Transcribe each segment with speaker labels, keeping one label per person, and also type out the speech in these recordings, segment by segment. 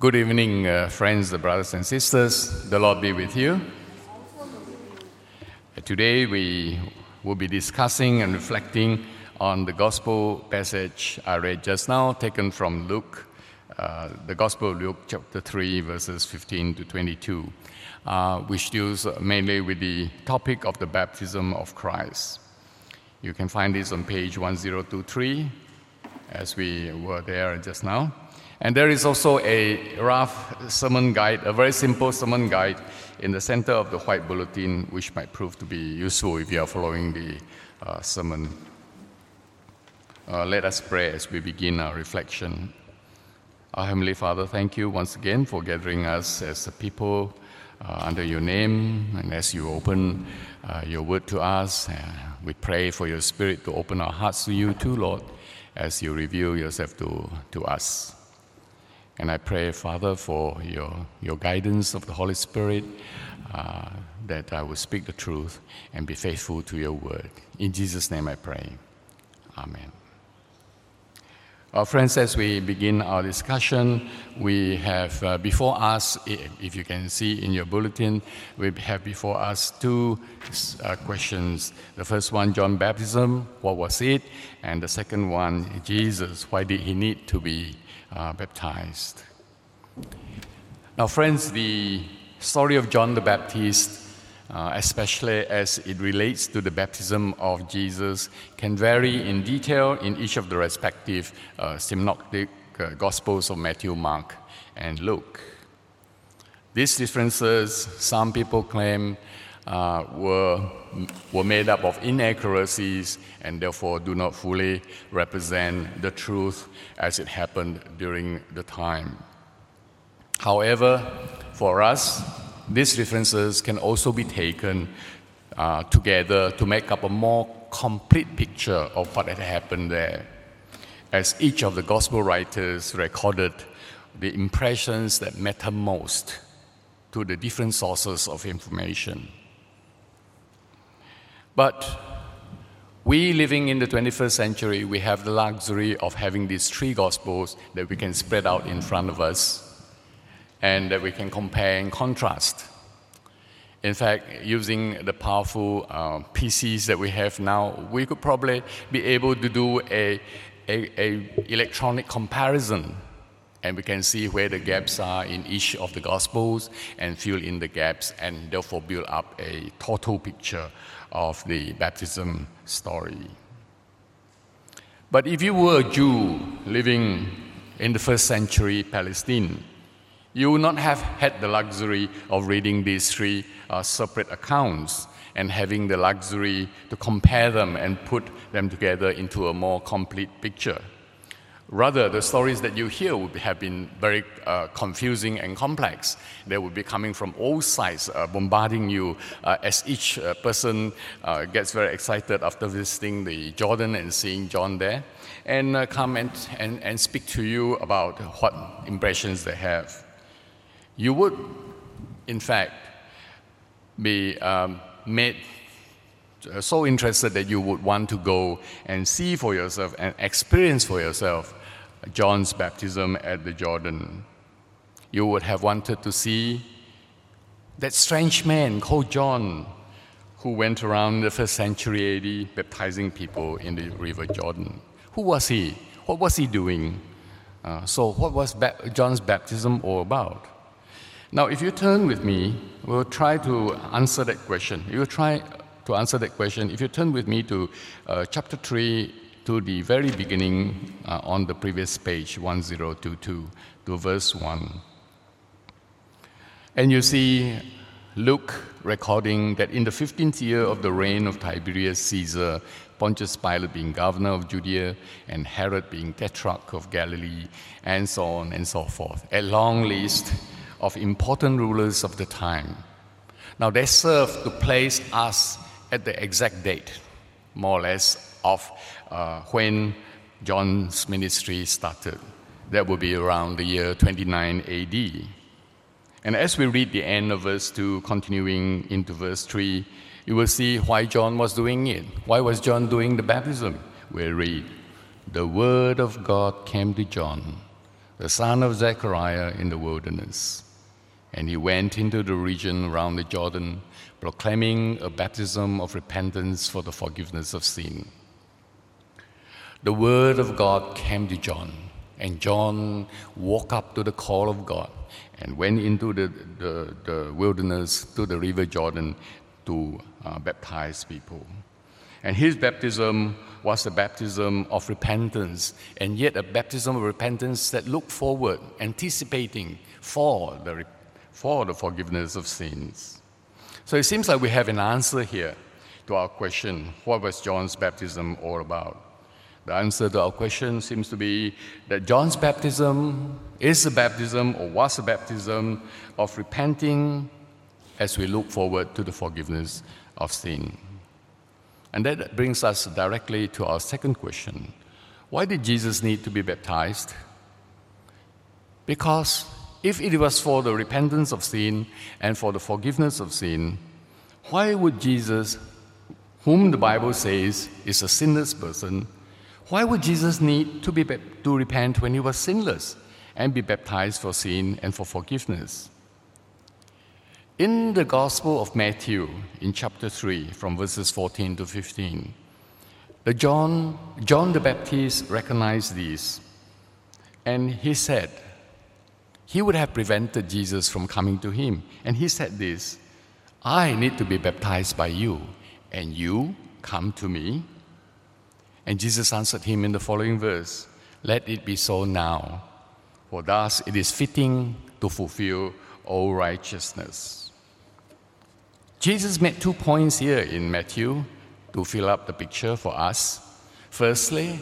Speaker 1: Good evening, uh, friends, brothers and sisters. The Lord be with you. Today we will be discussing and reflecting on the gospel passage I read just now, taken from Luke, uh, the Gospel of Luke, chapter 3, verses 15 to 22, uh, which deals mainly with the topic of the baptism of Christ. You can find this on page 1023, as we were there just now. And there is also a rough sermon guide, a very simple sermon guide in the center of the white bulletin, which might prove to be useful if you are following the uh, sermon. Uh, let us pray as we begin our reflection. Our Heavenly Father, thank you once again for gathering us as a people uh, under your name, and as you open uh, your word to us, uh, we pray for your Spirit to open our hearts to you too, Lord, as you reveal yourself to, to us. And I pray, Father, for your, your guidance of the Holy Spirit, uh, that I will speak the truth and be faithful to your word. In Jesus' name I pray. Amen. Our friends, as we begin our discussion, we have uh, before us, if you can see in your bulletin, we have before us two uh, questions. The first one, John baptism, what was it? And the second one, Jesus, why did he need to be uh, baptized. Now, friends, the story of John the Baptist, uh, especially as it relates to the baptism of Jesus, can vary in detail in each of the respective uh, synoptic uh, Gospels of Matthew, Mark, and Luke. These differences, some people claim, uh, were, were made up of inaccuracies and therefore do not fully represent the truth as it happened during the time. However, for us, these differences can also be taken uh, together to make up a more complete picture of what had happened there, as each of the gospel writers recorded the impressions that matter most to the different sources of information. But we living in the 21st century, we have the luxury of having these three gospels that we can spread out in front of us and that we can compare and contrast. In fact, using the powerful uh, PCs that we have now, we could probably be able to do a, a, a electronic comparison and we can see where the gaps are in each of the gospels and fill in the gaps and therefore build up a total picture of the baptism story. But if you were a Jew living in the first century Palestine, you would not have had the luxury of reading these three uh, separate accounts and having the luxury to compare them and put them together into a more complete picture. Rather, the stories that you hear would have been very uh, confusing and complex. They would be coming from all sides, uh, bombarding you uh, as each uh, person uh, gets very excited after visiting the Jordan and seeing John there, and uh, come and, and, and speak to you about what impressions they have. You would, in fact, be um, made so interested that you would want to go and see for yourself and experience for yourself John's baptism at the Jordan. You would have wanted to see that strange man called John who went around the first century AD baptizing people in the River Jordan. Who was he? What was he doing? Uh, so, what was ba- John's baptism all about? Now, if you turn with me, we'll try to answer that question. You will try to answer that question. If you turn with me to uh, chapter 3, to the very beginning uh, on the previous page, 1022, to verse 1. And you see Luke recording that in the 15th year of the reign of Tiberius Caesar, Pontius Pilate being governor of Judea, and Herod being tetrarch of Galilee, and so on and so forth. A long list of important rulers of the time. Now, they serve to place us at the exact date, more or less, of uh, when John's ministry started. That would be around the year 29 AD. And as we read the end of verse 2, continuing into verse 3, you will see why John was doing it. Why was John doing the baptism? We read, The word of God came to John, the son of Zechariah, in the wilderness. And he went into the region around the Jordan, proclaiming a baptism of repentance for the forgiveness of sin. The word of God came to John, and John woke up to the call of God and went into the, the, the wilderness to the river Jordan to uh, baptize people. And his baptism was a baptism of repentance, and yet a baptism of repentance that looked forward, anticipating for the, for the forgiveness of sins. So it seems like we have an answer here to our question what was John's baptism all about? The answer to our question seems to be that John's baptism is a baptism or was a baptism of repenting as we look forward to the forgiveness of sin. And that brings us directly to our second question Why did Jesus need to be baptized? Because if it was for the repentance of sin and for the forgiveness of sin, why would Jesus, whom the Bible says is a sinless person, why would Jesus need to, be, to repent when he was sinless and be baptized for sin and for forgiveness? In the Gospel of Matthew, in chapter 3, from verses 14 to 15, the John, John the Baptist recognized this, and he said, he would have prevented Jesus from coming to him. And he said this I need to be baptized by you, and you come to me. And Jesus answered him in the following verse Let it be so now, for thus it is fitting to fulfill all righteousness. Jesus made two points here in Matthew to fill up the picture for us. Firstly,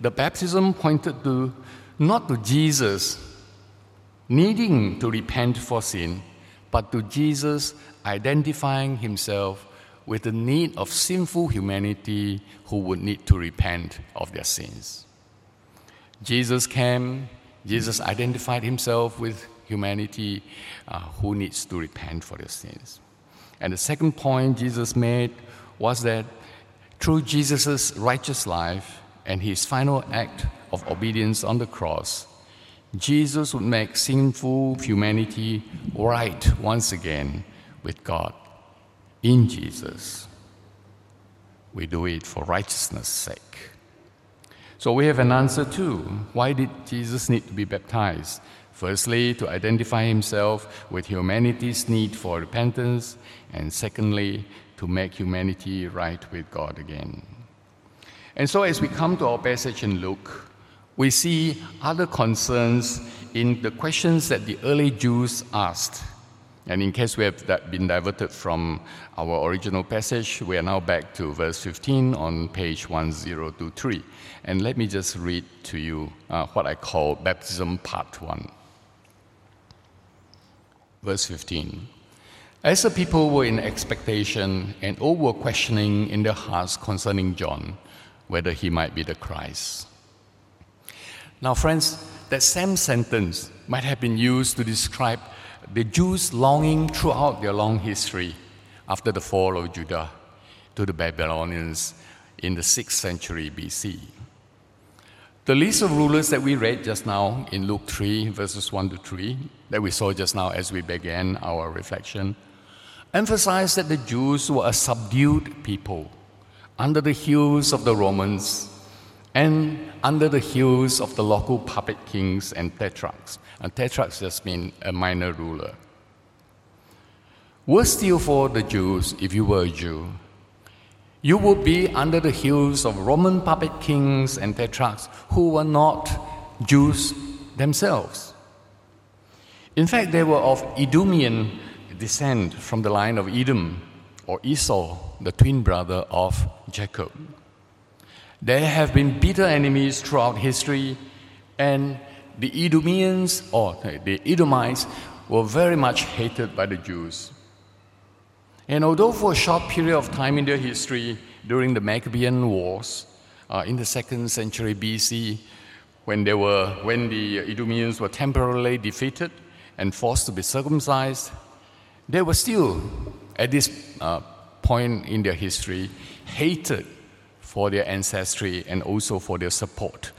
Speaker 1: the baptism pointed to not to Jesus needing to repent for sin, but to Jesus identifying himself with the need of sinful humanity who would need to repent of their sins. Jesus came, Jesus identified himself with humanity uh, who needs to repent for their sins. And the second point Jesus made was that through Jesus' righteous life and his final act of obedience on the cross, Jesus would make sinful humanity right once again with God in Jesus. We do it for righteousness' sake. So we have an answer too. Why did Jesus need to be baptized? Firstly, to identify himself with humanity's need for repentance, and secondly, to make humanity right with God again. And so, as we come to our passage in Luke, we see other concerns in the questions that the early Jews asked. And in case we have been diverted from our original passage, we are now back to verse 15 on page 1023. And let me just read to you uh, what I call baptism part 1. Verse 15. As the people were in expectation and all were questioning in their hearts concerning John, whether he might be the Christ. Now, friends, that same sentence might have been used to describe the Jews' longing throughout their long history after the fall of Judah to the Babylonians in the 6th century BC. The list of rulers that we read just now in Luke 3, verses 1 to 3, that we saw just now as we began our reflection, emphasized that the Jews were a subdued people under the heels of the Romans and under the heels of the local puppet kings and tetrarchs. And tetrarchs just mean a minor ruler. Worse still for the Jews, if you were a Jew, you would be under the heels of Roman puppet kings and tetrarchs who were not Jews themselves. In fact, they were of Edomian descent from the line of Edom or Esau, the twin brother of Jacob. They have been bitter enemies throughout history, and the Edomians or the Edomites were very much hated by the Jews. And although for a short period of time in their history, during the Maccabean Wars uh, in the second century BC, when, they were, when the Edomians were temporarily defeated and forced to be circumcised, they were still, at this uh, point in their history, hated for their ancestry and also for their support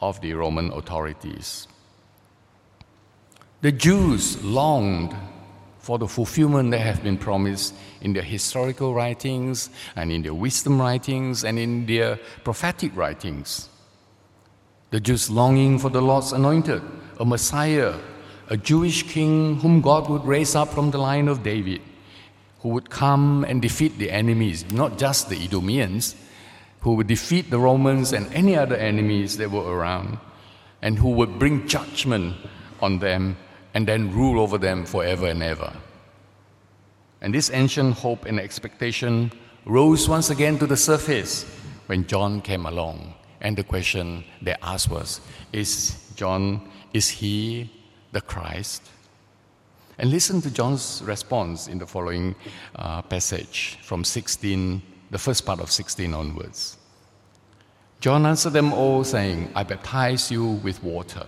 Speaker 1: of the Roman authorities. The Jews longed for the fulfillment that have been promised in their historical writings and in their wisdom writings and in their prophetic writings. The Jews longing for the Lord's anointed, a Messiah, a Jewish king whom God would raise up from the line of David, who would come and defeat the enemies, not just the Edomians, who would defeat the Romans and any other enemies that were around, and who would bring judgment on them and then rule over them forever and ever. And this ancient hope and expectation rose once again to the surface when John came along. And the question they asked was Is John, is he the Christ? And listen to John's response in the following uh, passage from 16, the first part of 16 onwards. John answered them all, saying, I baptize you with water.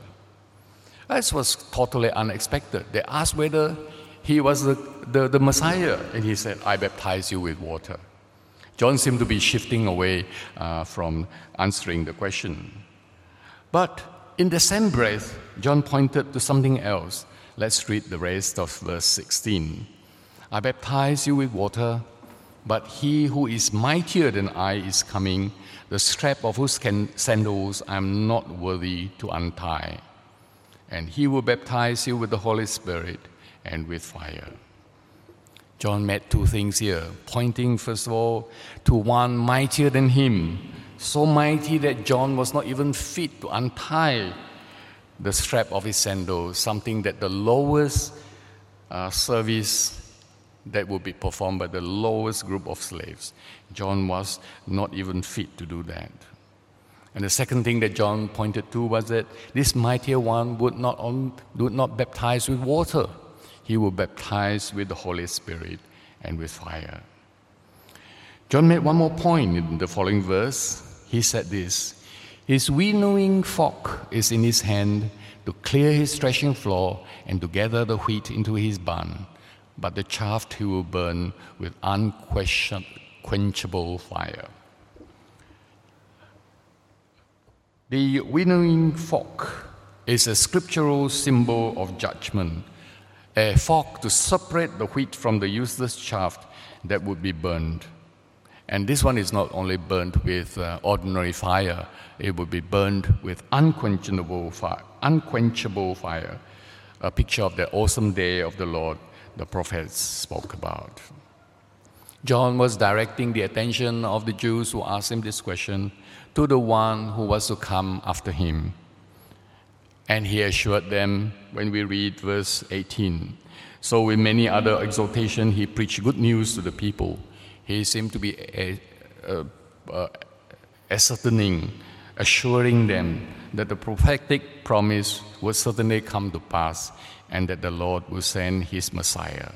Speaker 1: This was totally unexpected. They asked whether he was the, the, the Messiah, and he said, I baptize you with water. John seemed to be shifting away uh, from answering the question. But in the same breath, John pointed to something else. Let's read the rest of verse 16. I baptize you with water, but he who is mightier than I is coming, the strap of whose sandals I am not worthy to untie. And he will baptize you with the Holy Spirit and with fire. John met two things here, pointing first of all to one mightier than him, so mighty that John was not even fit to untie the strap of his sandals, something that the lowest uh, service that would be performed by the lowest group of slaves. John was not even fit to do that. And the second thing that John pointed to was that this mightier one would not, on, would not baptize with water he would baptize with the Holy Spirit and with fire. John made one more point in the following verse. He said this His winnowing fork is in his hand to clear his threshing floor and to gather the wheat into his barn, but the chaff he will burn with unquenchable fire. The winnowing fork is a scriptural symbol of judgment a fork to separate the wheat from the useless chaff that would be burned. And this one is not only burned with uh, ordinary fire, it would be burned with unquenchable fire, unquenchable fire, a picture of the awesome day of the Lord the prophets spoke about. John was directing the attention of the Jews who asked him this question to the one who was to come after him. And he assured them when we read verse 18. So, with many other exhortation, he preached good news to the people. He seemed to be a, a, a, ascertaining, assuring them that the prophetic promise would certainly come to pass and that the Lord will send his Messiah.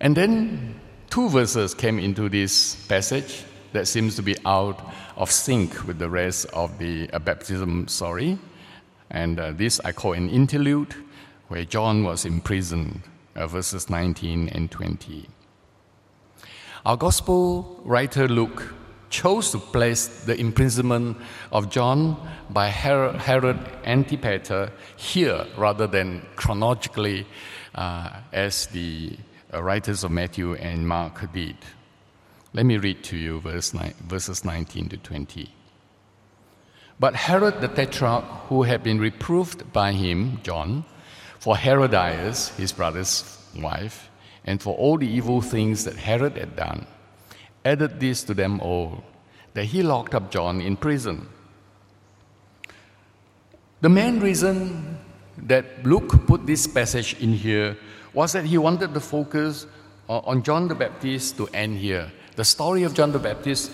Speaker 1: And then two verses came into this passage that seems to be out of sync with the rest of the uh, baptism story. And uh, this I call an interlude where John was imprisoned, uh, verses 19 and 20. Our gospel writer Luke chose to place the imprisonment of John by Herod Antipater here rather than chronologically uh, as the uh, writers of Matthew and Mark did. Let me read to you verse nine, verses 19 to 20. But Herod the Tetrarch, who had been reproved by him, John, for Herodias, his brother's wife, and for all the evil things that Herod had done, added this to them all that he locked up John in prison. The main reason that Luke put this passage in here was that he wanted the focus on John the Baptist to end here. The story of John the Baptist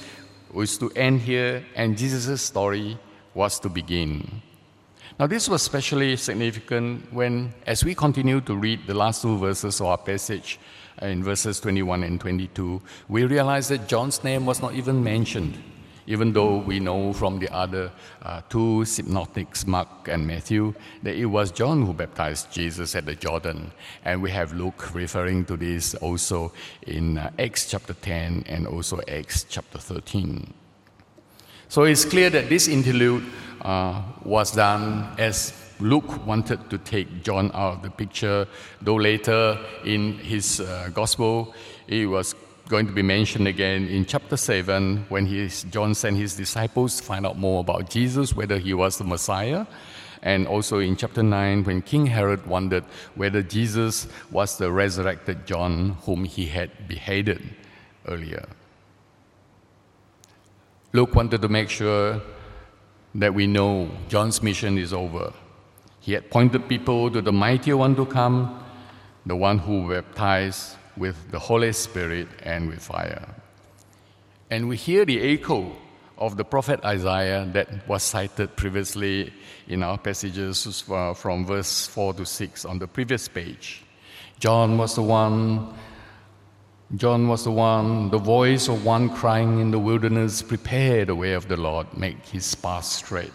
Speaker 1: was to end here, and Jesus' story was to begin. Now, this was especially significant when, as we continue to read the last two verses of our passage, in verses 21 and 22, we realize that John's name was not even mentioned even though we know from the other uh, two synoptics, Mark and Matthew, that it was John who baptized Jesus at the Jordan. And we have Luke referring to this also in uh, Acts chapter 10 and also Acts chapter 13. So it's clear that this interlude uh, was done as Luke wanted to take John out of the picture, though later in his uh, gospel, it was going to be mentioned again in chapter 7 when his, John sent his disciples to find out more about Jesus, whether he was the Messiah. And also in chapter 9, when King Herod wondered whether Jesus was the resurrected John whom he had beheaded earlier. Luke wanted to make sure that we know John's mission is over. He had pointed people to the mightier one to come, the one who baptized with the Holy Spirit and with fire. And we hear the echo of the prophet Isaiah that was cited previously in our passages uh, from verse 4 to 6 on the previous page. John was the one John was the one, the voice of one crying in the wilderness, prepare the way of the Lord, make his path straight.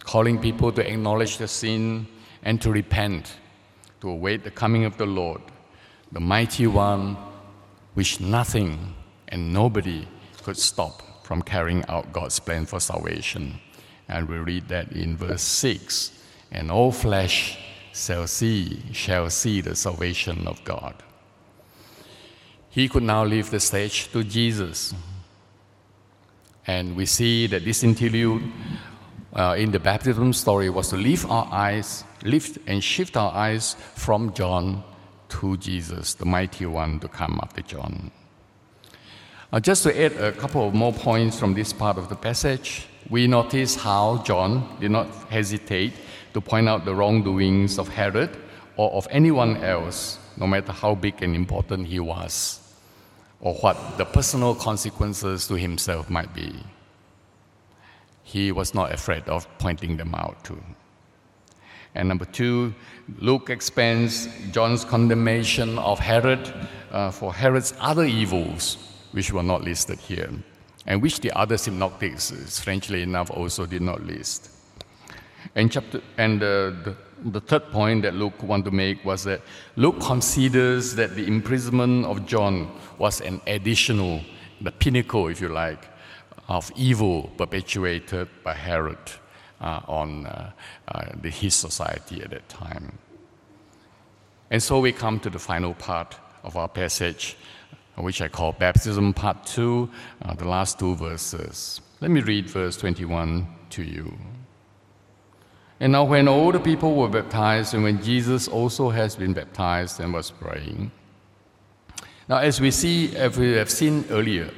Speaker 1: Calling people to acknowledge the sin and to repent, to await the coming of the Lord, the mighty one, which nothing and nobody could stop from carrying out God's plan for salvation. And we read that in verse 6 and all flesh shall see, shall see the salvation of God. He could now leave the stage to Jesus. And we see that this interlude uh, in the baptism story was to lift our eyes, lift and shift our eyes from John to Jesus, the mighty one to come after John. Uh, just to add a couple of more points from this part of the passage, we notice how John did not hesitate to point out the wrongdoings of Herod or of anyone else, no matter how big and important he was, or what the personal consequences to himself might be. He was not afraid of pointing them out too. And number two, Luke expands John's condemnation of Herod uh, for Herod's other evils which were not listed here, and which the other synoptics, strangely enough, also did not list. And, chapter, and uh, the, the third point that Luke wanted to make was that Luke considers that the imprisonment of John was an additional, the pinnacle, if you like, of evil perpetuated by Herod uh, on uh, uh, his society at that time. And so we come to the final part of our passage, which I call Baptism Part 2, uh, the last two verses. Let me read verse 21 to you. And now, when all the people were baptized, and when Jesus also has been baptized and was praying. Now, as we see, as we have seen earlier,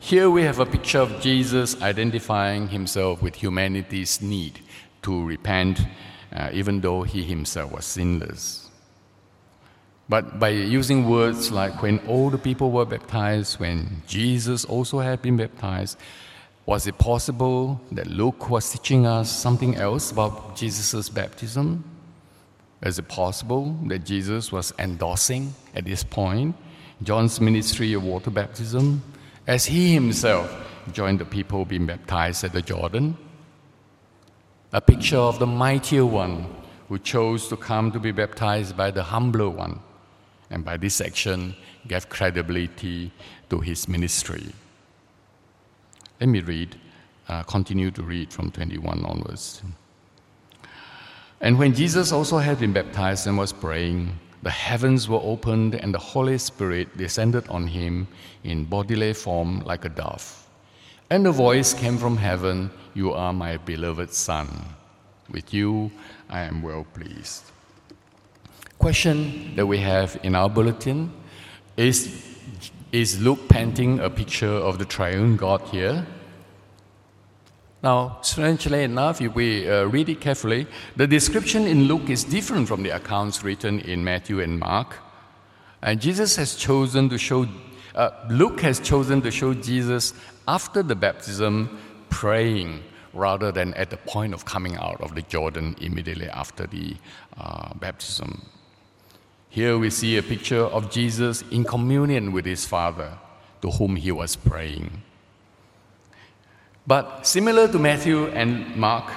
Speaker 1: here we have a picture of Jesus identifying himself with humanity's need to repent, uh, even though he himself was sinless. But by using words like when all the people were baptized, when Jesus also had been baptized, was it possible that Luke was teaching us something else about Jesus' baptism? Is it possible that Jesus was endorsing at this point John's ministry of water baptism as he himself joined the people being baptized at the Jordan? A picture of the mightier one who chose to come to be baptized by the humbler one and by this action gave credibility to his ministry. Let me read, uh, continue to read from 21 onwards. And when Jesus also had been baptized and was praying, the heavens were opened and the Holy Spirit descended on him in bodily form like a dove. And a voice came from heaven You are my beloved Son. With you I am well pleased question that we have in our bulletin is Is Luke painting a picture of the triune God here? Now, strangely enough, if we uh, read it carefully, the description in Luke is different from the accounts written in Matthew and Mark. And Jesus has chosen to show, uh, Luke has chosen to show Jesus after the baptism praying rather than at the point of coming out of the Jordan immediately after the uh, baptism. Here we see a picture of Jesus in communion with his Father, to whom he was praying. But similar to Matthew and Mark,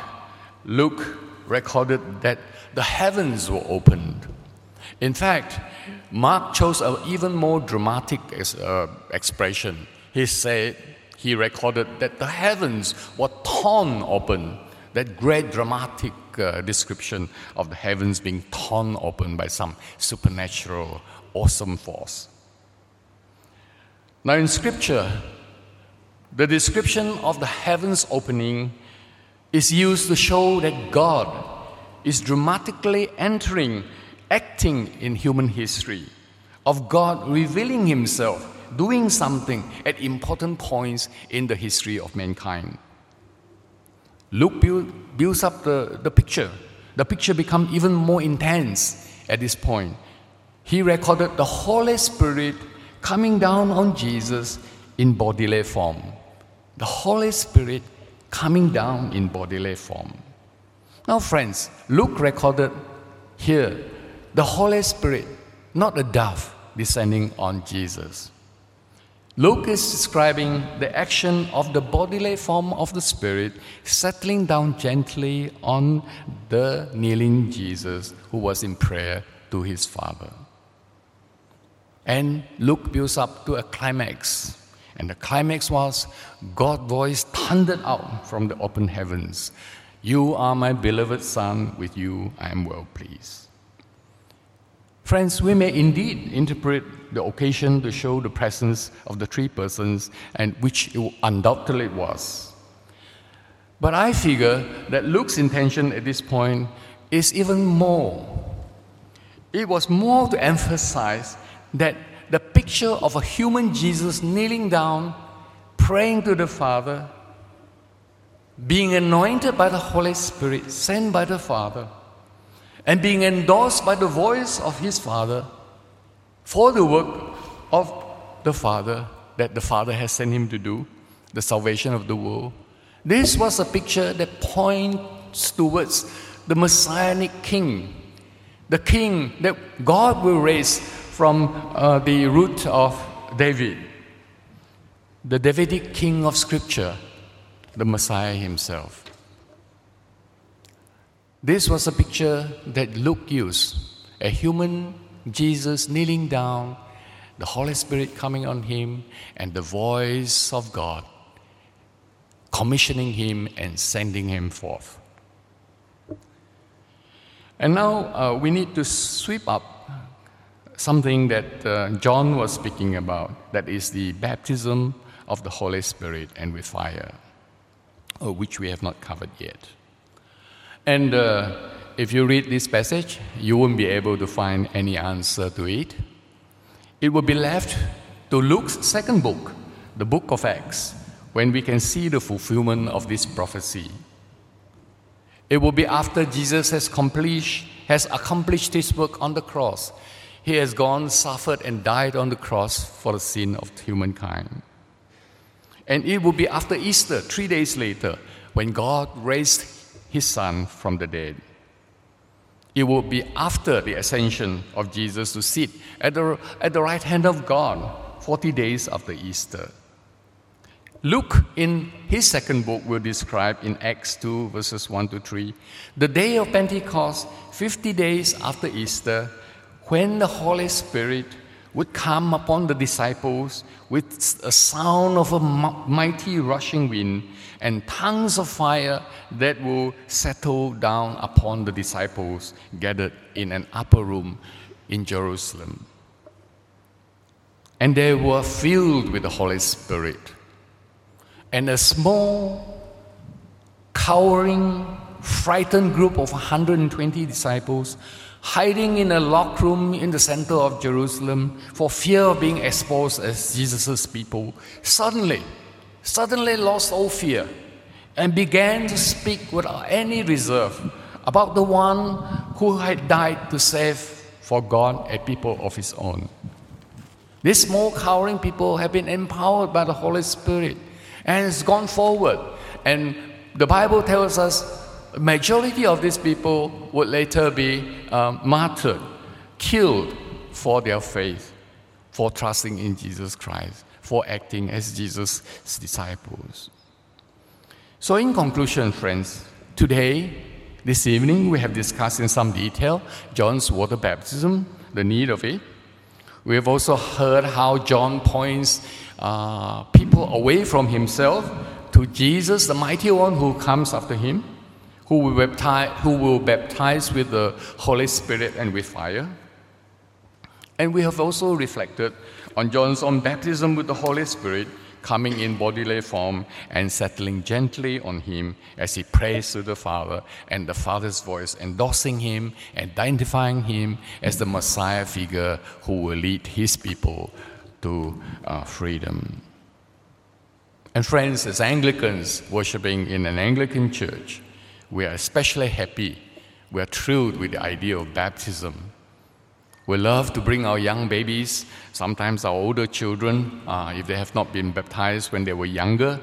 Speaker 1: Luke recorded that the heavens were opened. In fact, Mark chose an even more dramatic uh, expression. He said, he recorded that the heavens were torn open. That great dramatic uh, description of the heavens being torn open by some supernatural, awesome force. Now, in Scripture, the description of the heavens opening is used to show that God is dramatically entering, acting in human history, of God revealing Himself doing something at important points in the history of mankind. Luke build, builds up the, the picture. The picture becomes even more intense at this point. He recorded the Holy Spirit coming down on Jesus in bodily form. The Holy Spirit coming down in bodily form. Now, friends, Luke recorded here the Holy Spirit, not a dove descending on Jesus. Luke is describing the action of the bodily form of the Spirit settling down gently on the kneeling Jesus who was in prayer to his Father. And Luke builds up to a climax. And the climax was God's voice thundered out from the open heavens You are my beloved Son, with you I am well pleased. Friends, we may indeed interpret the occasion to show the presence of the three persons, and which undoubtedly it undoubtedly was. But I figure that Luke's intention at this point is even more. It was more to emphasize that picture of a human Jesus kneeling down, praying to the Father, being anointed by the Holy Spirit, sent by the Father, and being endorsed by the voice of his Father for the work of the Father that the Father has sent him to do, the salvation of the world. This was a picture that points towards the Messianic King, the King that God will raise from uh, the root of David, the Davidic King of Scripture, the Messiah himself. This was a picture that Luke used a human Jesus kneeling down, the Holy Spirit coming on him, and the voice of God commissioning him and sending him forth. And now uh, we need to sweep up something that uh, John was speaking about that is the baptism of the Holy Spirit and with fire, uh, which we have not covered yet. And uh, if you read this passage, you won't be able to find any answer to it. It will be left to Luke's second book, the book of Acts, when we can see the fulfillment of this prophecy. It will be after Jesus has has accomplished his work on the cross. He has gone, suffered, and died on the cross for the sin of humankind. And it will be after Easter, three days later, when God raised his son from the dead. It will be after the ascension of Jesus to sit at the, at the right hand of God, 40 days after Easter. Luke, in his second book, will describe in Acts 2, verses 1 to 3, the day of Pentecost, 50 days after Easter, when the Holy Spirit would come upon the disciples with a sound of a mighty rushing wind and tongues of fire that will settle down upon the disciples gathered in an upper room in Jerusalem. And they were filled with the Holy Spirit. And a small, cowering, frightened group of 120 disciples hiding in a locked room in the center of Jerusalem for fear of being exposed as Jesus' people, suddenly, suddenly lost all fear and began to speak without any reserve about the one who had died to save for God a people of his own. These small cowering people have been empowered by the Holy Spirit and has gone forward. And the Bible tells us majority of these people would later be um, martyred, killed for their faith, for trusting in Jesus Christ, for acting as Jesus' disciples. So, in conclusion, friends, today, this evening, we have discussed in some detail John's water baptism, the need of it. We have also heard how John points uh, people away from himself to Jesus, the mighty one who comes after him, who will, baptize, who will baptize with the Holy Spirit and with fire. And we have also reflected on John's own baptism with the Holy Spirit coming in bodily form and settling gently on him as he prays to the Father, and the Father's voice endorsing him, identifying him as the Messiah figure who will lead his people to uh, freedom. And friends, as Anglicans worshiping in an Anglican church, we are especially happy. We are thrilled with the idea of baptism we love to bring our young babies, sometimes our older children, uh, if they have not been baptized when they were younger.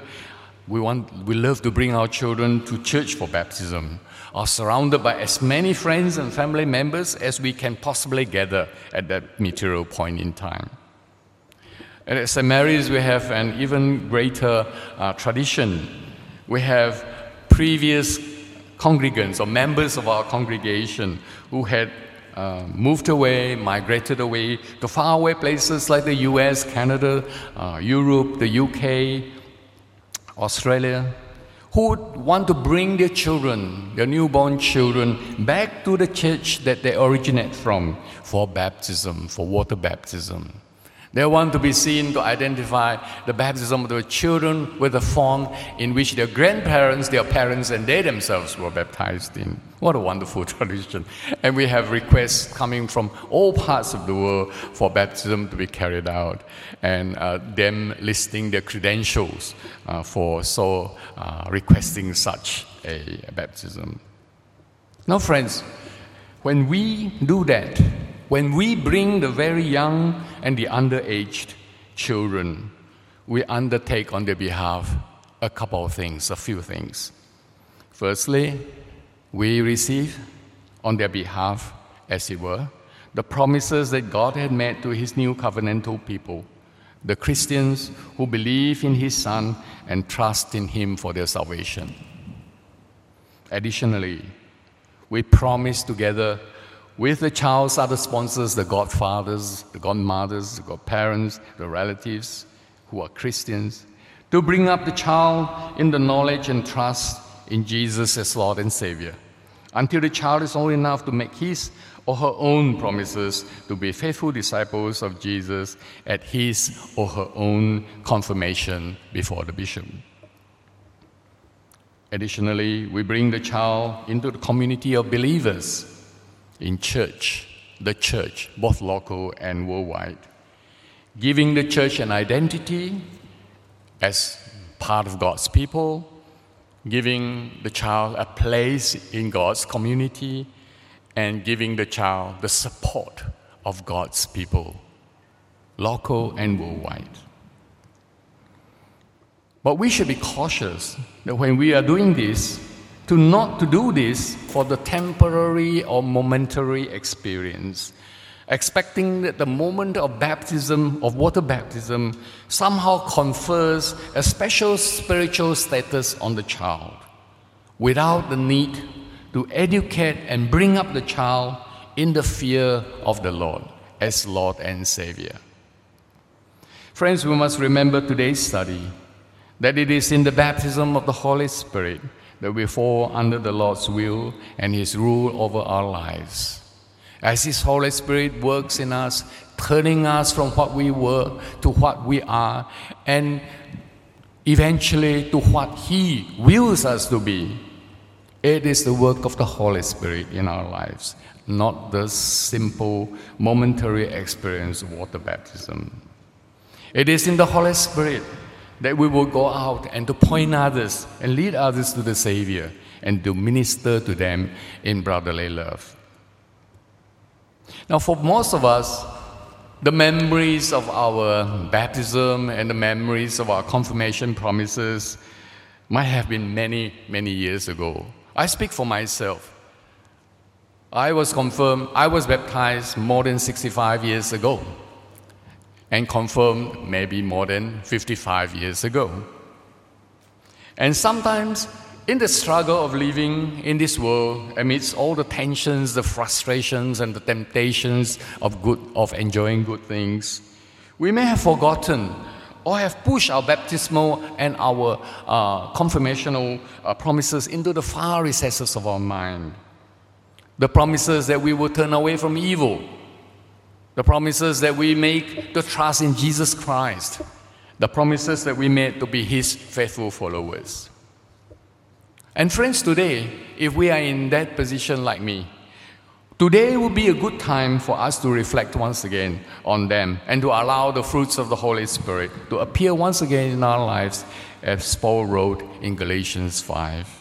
Speaker 1: We, want, we love to bring our children to church for baptism, are surrounded by as many friends and family members as we can possibly gather at that material point in time. And at St. Mary's, we have an even greater uh, tradition. We have previous congregants or members of our congregation who had uh, moved away, migrated away to faraway places like the US, Canada, uh, Europe, the UK, Australia, who would want to bring their children, their newborn children, back to the church that they originate from for baptism, for water baptism. They want to be seen to identify the baptism of their children with the form in which their grandparents, their parents, and they themselves were baptized in. What a wonderful tradition. And we have requests coming from all parts of the world for baptism to be carried out, and uh, them listing their credentials uh, for so uh, requesting such a baptism. Now, friends, when we do that, when we bring the very young and the underaged children, we undertake on their behalf a couple of things, a few things. Firstly, we receive on their behalf, as it were, the promises that God had made to his new covenantal people, the Christians who believe in his Son and trust in him for their salvation. Additionally, we promise together with the child's other sponsors, the godfathers, the godmothers, the godparents, the relatives who are Christians, to bring up the child in the knowledge and trust in Jesus as Lord and Savior until the child is old enough to make his or her own promises to be faithful disciples of Jesus at his or her own confirmation before the bishop. Additionally, we bring the child into the community of believers in church, the church, both local and worldwide, giving the church an identity as part of God's people, giving the child a place in God's community, and giving the child the support of God's people, local and worldwide. But we should be cautious that when we are doing this, to not to do this for the temporary or momentary experience, expecting that the moment of baptism, of water baptism, somehow confers a special spiritual status on the child, without the need to educate and bring up the child in the fear of the Lord as Lord and Savior. Friends, we must remember today's study that it is in the baptism of the Holy Spirit that we fall under the Lord's will and His rule over our lives. As His Holy Spirit works in us, turning us from what we were to what we are, and eventually to what He wills us to be. It is the work of the Holy Spirit in our lives, not the simple momentary experience of water baptism. It is in the Holy Spirit that we will go out and to point others and lead others to the Savior and to minister to them in brotherly love. Now, for most of us, the memories of our baptism and the memories of our confirmation promises might have been many, many years ago. I speak for myself. I was confirmed, I was baptized more than 65 years ago and confirmed maybe more than 55 years ago. And sometimes, in the struggle of living in this world, amidst all the tensions, the frustrations, and the temptations of, good, of enjoying good things, we may have forgotten or have pushed our baptismal and our uh, confirmational uh, promises into the far recesses of our mind. The promises that we will turn away from evil. The promises that we make to trust in Jesus Christ. The promises that we made to be His faithful followers. And friends, today, if we are in that position like me, Today will be a good time for us to reflect once again on them and to allow the fruits of the Holy Spirit to appear once again in our lives, as Paul wrote in Galatians 5.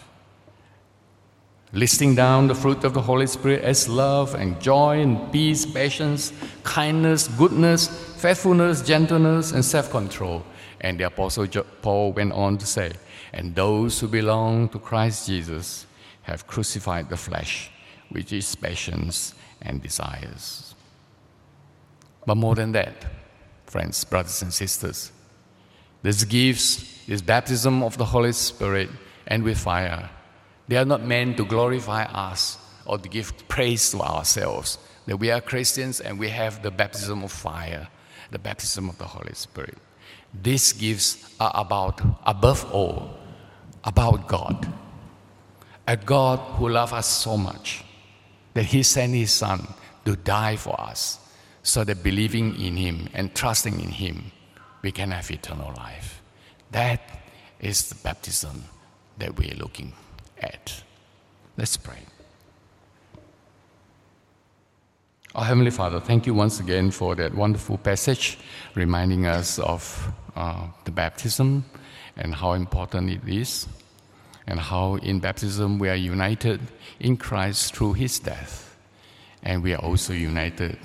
Speaker 1: Listing down the fruit of the Holy Spirit as love and joy and peace, patience, kindness, goodness, faithfulness, gentleness, and self control. And the Apostle Paul went on to say, And those who belong to Christ Jesus have crucified the flesh which is passions and desires. But more than that, friends, brothers, and sisters, this gifts, this baptism of the Holy Spirit and with fire, they are not meant to glorify us or to give praise to ourselves that we are Christians and we have the baptism of fire, the baptism of the Holy Spirit. These gifts are uh, about, above all, about God. A God who loves us so much that He sent His Son to die for us so that believing in Him and trusting in Him, we can have eternal life. That is the baptism that we're looking at. Let's pray. Our Heavenly Father, thank you once again for that wonderful passage reminding us of uh, the baptism and how important it is and how in baptism we are united in Christ through his death, and we are also united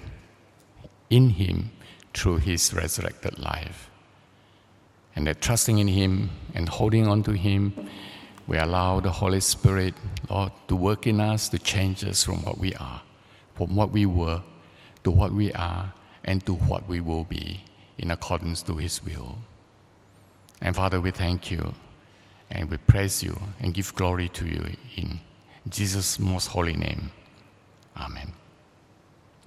Speaker 1: in him through his resurrected life. And that trusting in him and holding on to him, we allow the Holy Spirit, Lord, to work in us to change us from what we are, from what we were to what we are, and to what we will be in accordance to his will. And Father, we thank you and we praise you and give glory to you in Jesus' most holy name. Amen.